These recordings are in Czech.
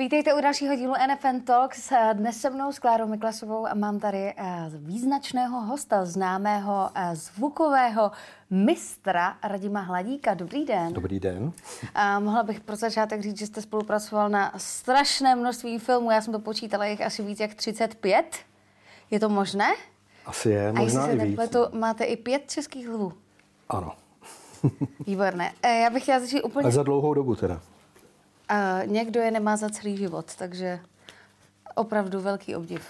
Vítejte u dalšího dílu NFN Talks. Dnes se mnou s Klárou Miklasovou a mám tady eh, význačného hosta, známého eh, zvukového mistra Radima Hladíka. Dobrý den. Dobrý den. A mohla bych pro začátek říct, že jste spolupracoval na strašné množství filmů. Já jsem to počítala, jich asi víc jak 35. Je to možné? Asi je, možná a i víc. To máte i pět českých lvů. Ano. Výborné. Eh, já bych chtěla začít úplně... A za dlouhou dobu teda. A někdo je nemá za celý život, takže opravdu velký obdiv.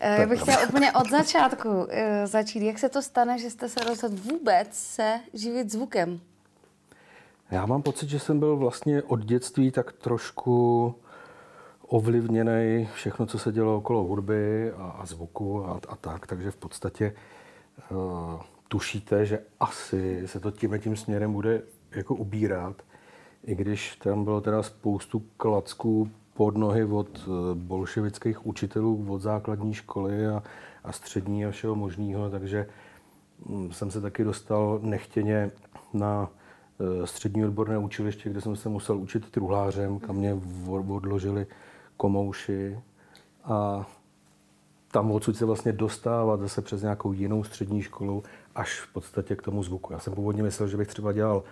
Já bych chtěla úplně od začátku eh, začít. Jak se to stane, že jste se rozhodl vůbec se živit zvukem? Já mám pocit, že jsem byl vlastně od dětství tak trošku ovlivněný všechno, co se dělo okolo hudby a, a zvuku a, a tak, takže v podstatě uh, tušíte, že asi se to tím tím směrem bude jako ubírat i když tam bylo teda spoustu klacků pod nohy od eh, bolševických učitelů od základní školy a, a střední a všeho možného, takže mm, jsem se taky dostal nechtěně na eh, střední odborné učiliště, kde jsem se musel učit truhlářem, kam mě odložili komouši a tam odsud se vlastně dostávat zase přes nějakou jinou střední školu až v podstatě k tomu zvuku. Já jsem původně myslel, že bych třeba dělal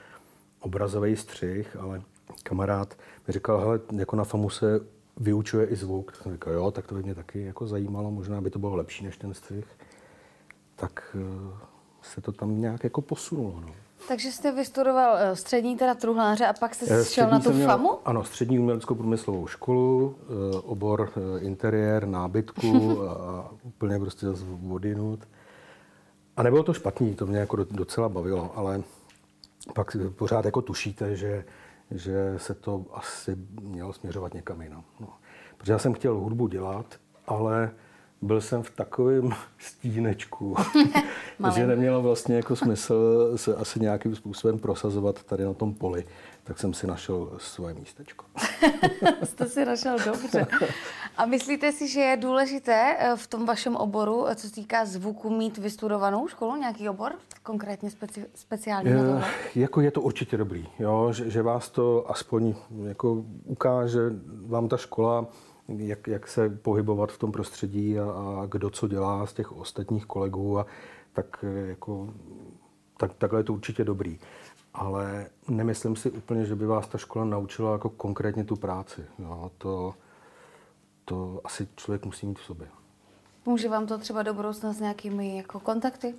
obrazový střih, ale kamarád mi říkal, hele, jako na FAMu se vyučuje i zvuk. Tak jsem říkal, jo, tak to by mě taky jako zajímalo, možná by to bylo lepší než ten střih. Tak eh, se to tam nějak jako posunulo. No. Takže jste vystudoval eh, střední teda truhláře a pak jste eh, šel na tu měl, FAMu? Ano, střední uměleckou průmyslovou školu, obor interiér, nábytku a úplně prostě vodinut. A nebylo to špatný, to mě jako docela bavilo, ale pak pořád jako tušíte, že, že se to asi mělo směřovat někam jinam. No. Protože já jsem chtěl hudbu dělat, ale byl jsem v takovém stínečku, že nemělo vlastně jako smysl se asi nějakým způsobem prosazovat tady na tom poli. Tak jsem si našel svoje místečko. Jste si našel dobře. A myslíte si, že je důležité eh, v tom vašem oboru, eh, co se týká zvuku, mít vystudovanou školu, nějaký obor, konkrétně speci, speciální je, na Jako je to určitě dobrý, jo? Že, že vás to aspoň jako ukáže vám ta škola, jak, jak se pohybovat v tom prostředí a, a kdo co dělá z těch ostatních kolegů, a tak, eh, jako, tak takhle je to určitě dobrý. Ale nemyslím si úplně, že by vás ta škola naučila jako konkrétně tu práci. Jo, to, to asi člověk musí mít v sobě. Může vám to třeba do budoucna s nějakými jako kontakty?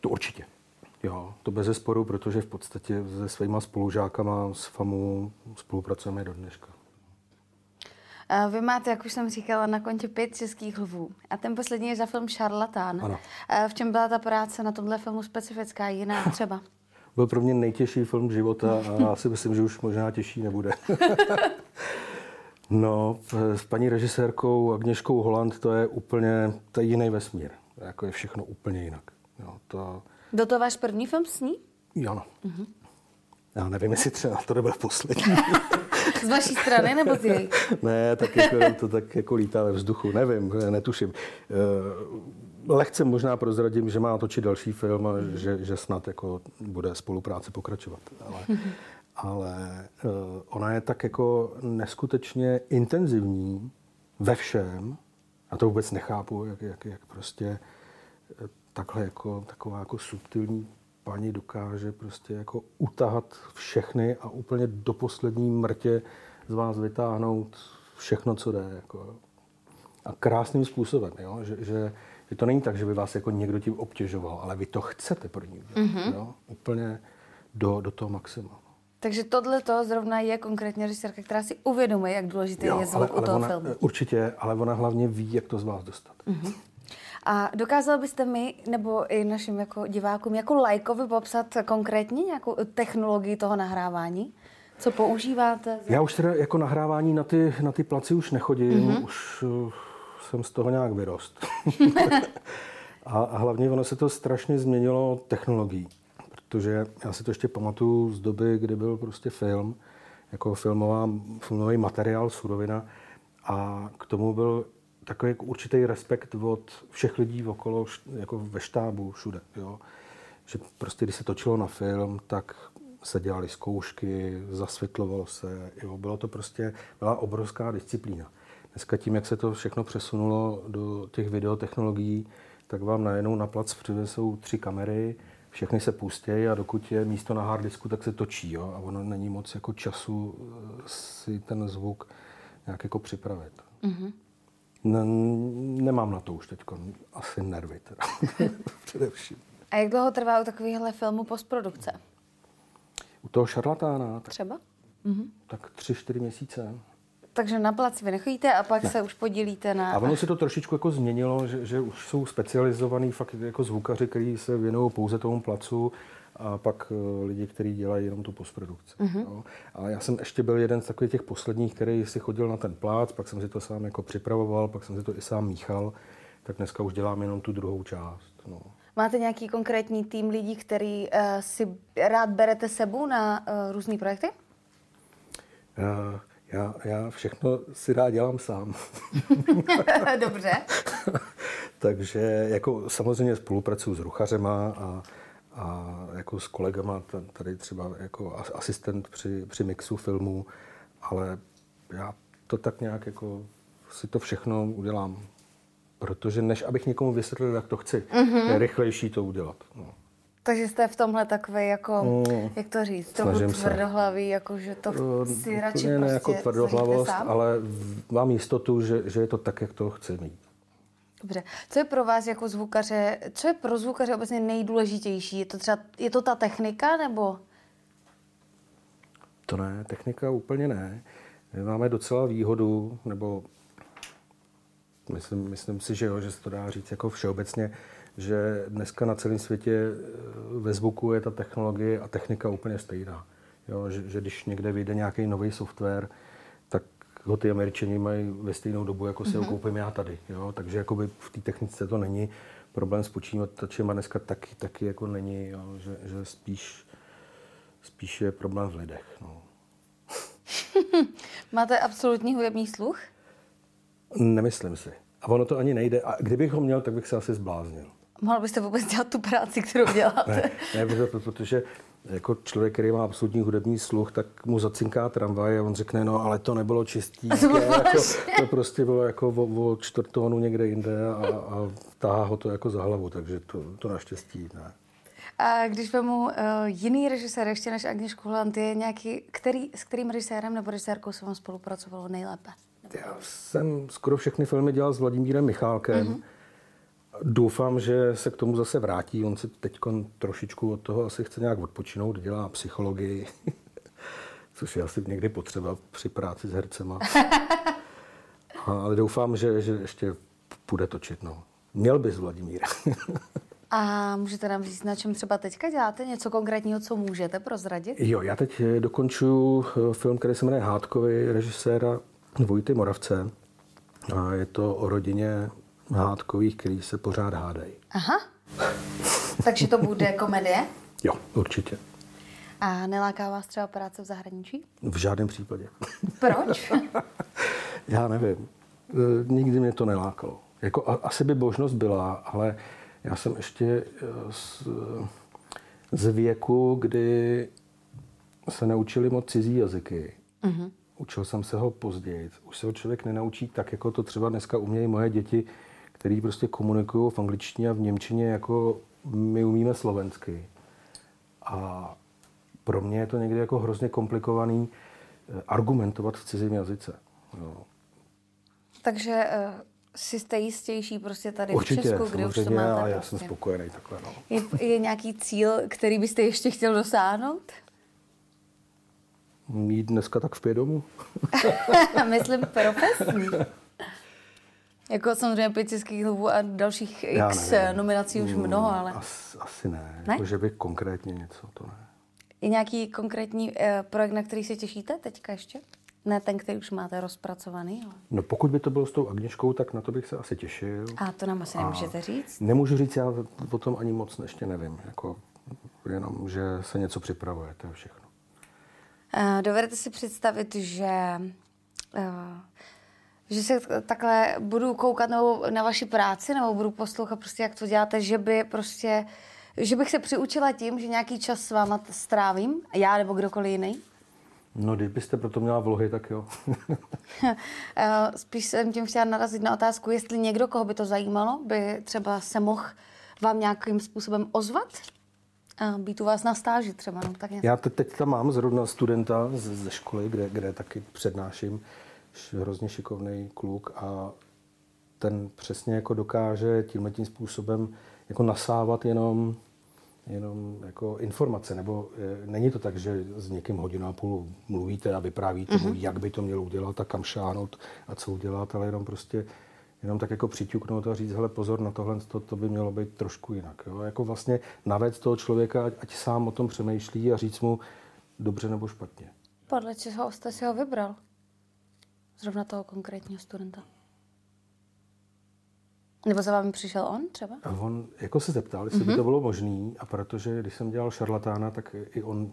To určitě. Jo, to bez zesporu, protože v podstatě se svýma spolužákama z FAMu spolupracujeme do dneška. Vy máte, jak už jsem říkala, na kontě pět českých lvů. A ten poslední je za film Šarlatán. Ano. V čem byla ta práce na tomhle filmu specifická, jiná třeba? Byl pro mě nejtěžší film života a já si myslím, že už možná těžší nebude. no, s paní režisérkou Agněškou Holand to je úplně to je jiný vesmír. Jako je všechno úplně jinak. Jo, to... Byl to váš první film s ní? Ano. Uh-huh. Já nevím, jestli třeba to nebyl poslední. Z vaší strany nebo z její? ne, tak jako, to tak jako lítá ve vzduchu, nevím, netuším. Eh, lehce možná prozradím, že má točit další film a že, že snad jako bude spolupráce pokračovat. Ale, ale eh, ona je tak jako neskutečně intenzivní ve všem, a to vůbec nechápu, jak, jak, jak prostě eh, takhle jako, taková jako subtilní paní dokáže prostě jako utahat všechny a úplně do poslední mrtě z vás vytáhnout všechno, co jde. Jako. A krásným způsobem, jo? Že, že, že to není tak, že by vás jako někdo tím obtěžoval, ale vy to chcete pro ní udělat. Mm-hmm. Jo? Úplně do, do toho maxima. Takže tohle to zrovna je konkrétně režisérka, která si uvědomuje, jak důležité je zvuk ale, ale u toho ona, filmu. Určitě, ale ona hlavně ví, jak to z vás dostat. Mm-hmm. A dokázal byste mi, nebo i našim jako divákům, jako lajkovi popsat konkrétně nějakou technologii toho nahrávání? Co používáte? Já už teda jako nahrávání na ty, na ty placi už nechodím, mm-hmm. už uh, jsem z toho nějak vyrost. a, a hlavně ono se to strašně změnilo technologií, protože já si to ještě pamatuju z doby, kdy byl prostě film, jako filmová, filmový materiál, surovina, a k tomu byl takový jako určitý respekt od všech lidí okolo, jako ve štábu, všude. Jo. Že prostě, když se točilo na film, tak se dělaly zkoušky, zasvětlovalo se, jo, bylo to prostě, byla obrovská disciplína. Dneska tím, jak se to všechno přesunulo do těch videotechnologií, tak vám najednou na plac přivezou tři kamery, všechny se pustějí a dokud je místo na harddisku, tak se točí. Jo? A ono není moc jako času eh, si ten zvuk nějak jako připravit. Mm-hmm. Ne, nemám na to už teď asi nervy teda. Především. A jak dlouho trvá u takovéhle filmu postprodukce? U toho šarlatána? Tak, Třeba? Mm-hmm. Tak tři, čtyři měsíce. Takže na plac vy nechodíte a pak ne. se už podílíte na... A ono se to trošičku jako změnilo, že, že už jsou specializovaní fakt jako zvukaři, kteří se věnují pouze tomu placu a pak uh, lidi, kteří dělají jenom tu postprodukci. Mm-hmm. A já jsem ještě byl jeden z takových těch posledních, který si chodil na ten plác, pak jsem si to sám jako připravoval, pak jsem si to i sám míchal, tak dneska už dělám jenom tu druhou část. No. Máte nějaký konkrétní tým lidí, který uh, si rád berete sebou na uh, různé projekty? Uh, já, já všechno si rád dělám sám. Dobře. Takže jako samozřejmě spolupracuju s ruchařema a, a jako s kolegama, tady třeba jako asistent při, při mixu filmů, ale já to tak nějak jako si to všechno udělám. Protože než abych někomu vysvětlil, jak to chci, mm-hmm. je rychlejší to udělat. No. Takže jste v tomhle takový jako, mm, jak to říct, trochu tvrdohlavý, jako že to uh, si radši ne, prostě jako tvrdohlavost, ale mám jistotu, že, že je to tak, jak to chci mít. Dobře. Co je pro vás jako zvukaře, co je pro zvukaře obecně nejdůležitější? Je to třeba, je to ta technika, nebo? To ne, technika úplně ne. My máme docela výhodu, nebo myslím, myslím si, že jo, že se to dá říct jako všeobecně, že dneska na celém světě eh, ve zvuku je ta technologie a technika úplně stejná. Jo, že, že když někde vyjde nějaký nový software, tak ho ty američani mají ve stejnou dobu, jako si mm-hmm. ho mhm. koupím já tady. Jo? Takže jakoby v té technice to není problém s počítačem a dneska taky, taky jako není, jo? Že, že spíš, spíš je problém v lidech. No. Máte absolutní hudební sluch? Nemyslím si. A ono to ani nejde. A kdybych ho měl, tak bych se asi zbláznil. Mohl byste vůbec dělat tu práci, kterou děláte? ne, ne, protože jako člověk, který má absolutní hudební sluch, tak mu zacinká tramvaj a on řekne, no ale to nebylo čistý. To, jako, to prostě bylo jako o, o čtvrtónu někde jinde a, a táhá ho to jako za hlavu, takže to, to naštěstí ne. A když vemu uh, jiný režisér ještě než Agněšku Hlant, je nějaký, který, s kterým režisérem nebo režisérkou se vám spolupracovalo nejlépe? Já jsem skoro všechny filmy dělal s Vladimírem Michálkem. Mm-hmm Doufám, že se k tomu zase vrátí. On si teď trošičku od toho asi chce nějak odpočinout, dělá psychologii, což je asi někdy potřeba při práci s hercema. Ale doufám, že, že ještě půjde točit. No. Měl bys, Vladimír. A můžete nám říct, na čem třeba teďka děláte? Něco konkrétního, co můžete prozradit? Jo, já teď dokončuju eh, film, který se jmenuje Hádkovi, režiséra Vojty Moravce. A je to o rodině hádkových, který se pořád hádají. Aha. Takže to bude komedie? Jo, určitě. A neláká vás třeba práce v zahraničí? V žádném případě. Proč? Já nevím. E, nikdy mě to nelákalo. Jako, asi by možnost byla, ale já jsem ještě e, z, z věku, kdy se neučili moc cizí jazyky. Uh-huh. Učil jsem se ho později. Už se ho člověk nenaučí tak, jako to třeba dneska umějí moje děti který prostě komunikují v angličtině a v němčině, jako my umíme slovensky. A pro mě je to někdy jako hrozně komplikovaný eh, argumentovat v cizím jazyce. Jo. Takže uh, si jste jistější prostě tady Určitě, v Česku, kde už to máte. a já prostě. jsem spokojený takhle. No. Je, je nějaký cíl, který byste ještě chtěl dosáhnout? Mít dneska tak v pět domů. Myslím profesní. Jako samozřejmě českých hlubů a dalších Já x nevím. nominací už hmm, mnoho, ale... As, asi ne. ne? Jako, že by konkrétně něco, to ne. Je nějaký konkrétní uh, projekt, na který se těšíte teďka ještě? Ne ten, který už máte rozpracovaný? Ale... No pokud by to bylo s tou Agněškou, tak na to bych se asi těšil. A to nám asi a nemůžete říct? Nemůžu říct, já o tom ani moc ještě nevím. Jako, jenom, že se něco připravuje, to je všechno. Uh, dovedete si představit, že uh, že se takhle budu koukat nebo na vaši práci, nebo budu poslouchat prostě, jak to děláte, že by prostě že bych se přiučila tím, že nějaký čas s váma strávím, já nebo kdokoliv jiný? No, když byste proto měla vlohy, tak jo. Eh, spíš jsem tím chtěla narazit na otázku, jestli někdo, koho by to zajímalo, by třeba se mohl vám nějakým způsobem ozvat? A být u vás na stáži třeba. No, tak něco. Já te, teď tam mám zrovna studenta ze, ze školy, kde, kde taky přednáším. Hrozně šikovný kluk a ten přesně jako dokáže tímhle tím způsobem jako nasávat jenom jenom jako informace, nebo e, není to tak, že s někým hodinu a půl mluvíte a vyprávíte mm-hmm. mu, jak by to mělo udělat a kam šáhnout a co udělat, ale jenom prostě jenom tak jako přiťuknout a říct, hele pozor na tohle, to, to by mělo být trošku jinak. Jo? Jako vlastně navést toho člověka, ať, ať sám o tom přemýšlí a říct mu dobře nebo špatně. Podle čeho jste si ho vybral? Zrovna toho konkrétního studenta. Nebo za vámi přišel on třeba? A on jako se zeptal, jestli mm-hmm. by mhm. to bylo možné, a protože když jsem dělal šarlatána, tak i on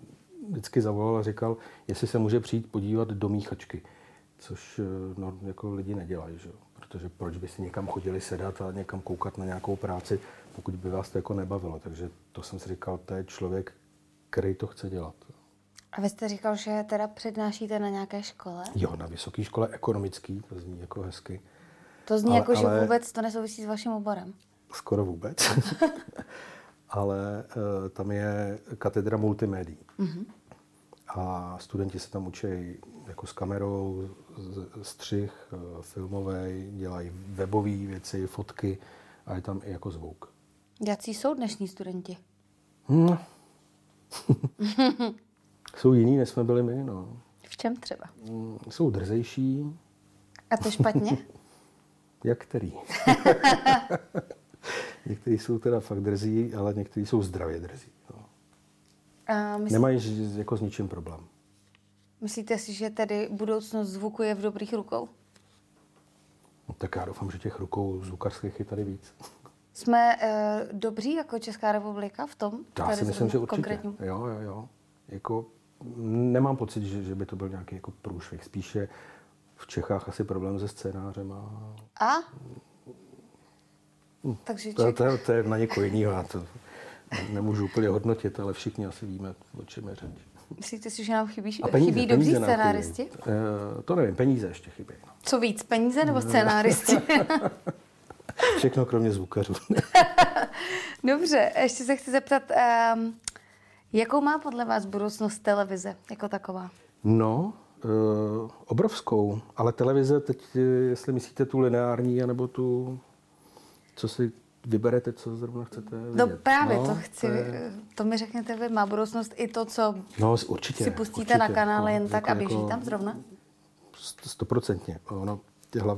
vždycky zavolal a říkal, jestli se může přijít podívat do míchačky, což eh, no, jako lidi nedělají, že? protože proč by si někam chodili sedat a někam koukat na nějakou práci, pokud by vás to jako nebavilo. Takže to jsem si říkal, to je člověk, který to chce dělat. A vy jste říkal, že teda přednášíte na nějaké škole? Jo, na vysoké škole ekonomický, to zní jako hezky. To zní ale, jako, ale... že vůbec to nesouvisí s vaším oborem. Skoro vůbec. ale uh, tam je katedra multimédií. Mm-hmm. A studenti se tam učí jako s kamerou, střih, eh, filmový, dělají webové věci, fotky a je tam i jako zvuk. Jaký jsou dnešní studenti? Hmm. jsou jiný, než jsme byli my. No. V čem třeba? Hmm, jsou drzejší. A to špatně? Jak který? někteří jsou teda fakt drzí, ale někteří jsou zdravě drzí. No. A myslí... Nemají jako s ničím problém. Myslíte si, že tedy budoucnost zvuku je v dobrých rukou? No, tak já doufám, že těch rukou zvukařských je tady víc. Jsme e, dobří jako Česká republika v tom? Já si myslím, že určitě. Konkrétním? Jo, jo, jo. Jako, nemám pocit, že, že by to byl nějaký jako průšvih. Spíše v Čechách asi problém se scénářem. A... a? Hm. Takže to, to, to, je na někoho jiného. Já to nemůžu úplně hodnotit, ale všichni asi víme, o čem je řeč. Myslíte si, že nám chybí, a peníze, chybí dobří scénáristi? Uh, to nevím, peníze ještě chybí. No. Co víc, peníze nebo scénáristi? Všechno kromě zvukařů. Dobře, ještě se chci zeptat, um, jakou má podle vás budoucnost televize jako taková? No, uh, obrovskou, ale televize teď, jestli myslíte tu lineární, anebo tu, co si vyberete, co zrovna chcete no, vidět. No právě, no, to chci, to, je... to mi řekněte vy, má budoucnost i to, co no, určitě, si pustíte určitě, na kanále jen jako, tak a běží jako, tam zrovna? Stoprocentně. Ono,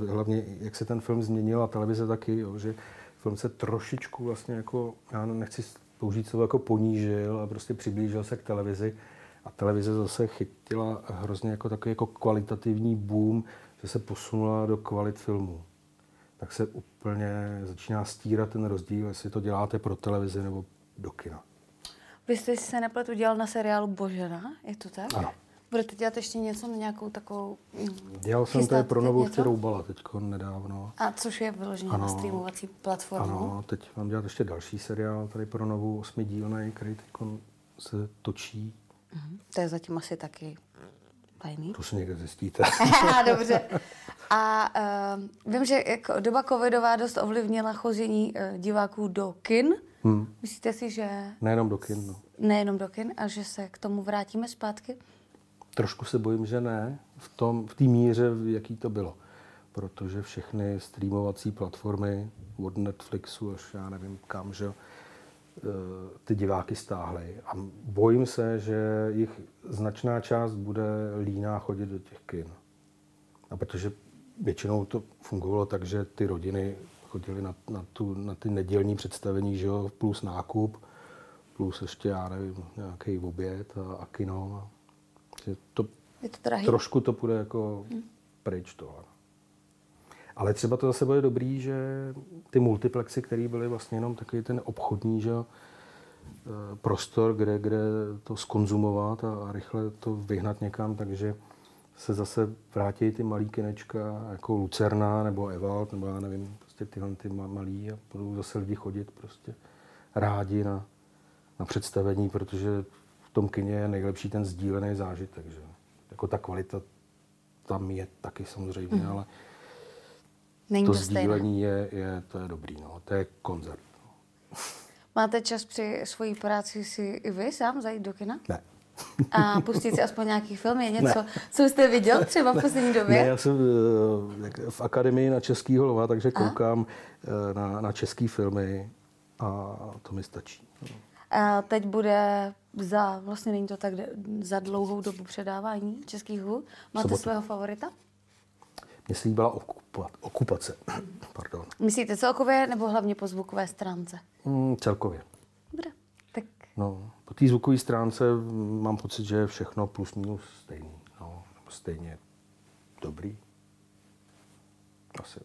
hlavně, jak se ten film změnil a televize taky, jo, že film se trošičku vlastně jako, já nechci použít slovo jako ponížil a prostě přiblížil se k televizi a televize zase chytila hrozně jako takový jako kvalitativní boom, že se posunula do kvalit filmů tak se úplně začíná stírat ten rozdíl, jestli to děláte pro televizi nebo do kina. Vy jste si se nepletu dělal na seriálu Božena, je to tak? Ano. Budete dělat ještě něco na nějakou takovou... Mm, Dělal jsem to pro novou Roubala teď nedávno. A což je vyloženě na streamovací platformu? Ano, teď mám dělat ještě další seriál tady pro novou osmidílnej, který teď se točí. Uh-huh. To je zatím asi taky tajný. To si někde zjistíte. Dobře. A uh, vím, že jako doba covidová dost ovlivnila chození uh, diváků do kin. Hmm. Myslíte si, že... Nejenom do kin, no. Nejenom do kin a že se k tomu vrátíme zpátky? Trošku se bojím, že ne. V tom, v té míře, jaký to bylo. Protože všechny streamovací platformy od Netflixu až já nevím kam, že eh, ty diváky stáhly. A bojím se, že jich značná část bude líná chodit do těch kin. A protože většinou to fungovalo tak, že ty rodiny chodily na, na, tu, na ty nedělní představení, že jo, plus nákup, plus ještě, já nevím, nějaký oběd a, a kino. Že to, je to drahý. Trošku to půjde jako hmm. pryč tohle. Ale třeba to zase bude dobrý, že ty multiplexy, které byly vlastně jenom takový ten obchodní, že e, prostor, kde, kde to skonzumovat a, a rychle to vyhnat někam, takže se zase vrátí ty malý kinečka, jako Lucerna nebo Evald, nebo já nevím, prostě tyhle ty malý a budou zase lidi chodit prostě rádi na, na představení, protože tom kině je nejlepší ten sdílený zážitek. Že? Jako ta kvalita tam je taky samozřejmě, mm. ale Není to, to sdílení je, je, to je dobrý, no. to je koncert. Máte čas při svojí práci si i vy sám zajít do kina? Ne. A pustit si aspoň nějaký film? Je něco, ne. co jste viděl třeba v poslední době? Ne, já jsem eh, v akademii na Českýho lva, takže koukám a? na, na české filmy a to mi stačí. A teď bude za, vlastně není to tak za dlouhou dobu předávání českých hů. Máte Sobotu. svého favorita? Mně se líbila okupa, okupace. Pardon. Myslíte celkově nebo hlavně po zvukové stránce? Mm, celkově. Dobře. Tak... No, po té zvukové stránce mám pocit, že je všechno plus minus stejný. No, stejně dobrý. Asi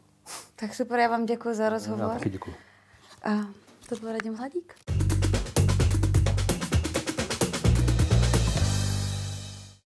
Tak super, já vám děkuji za rozhovor. Já taky děkuji. A to byl Radim Hladík.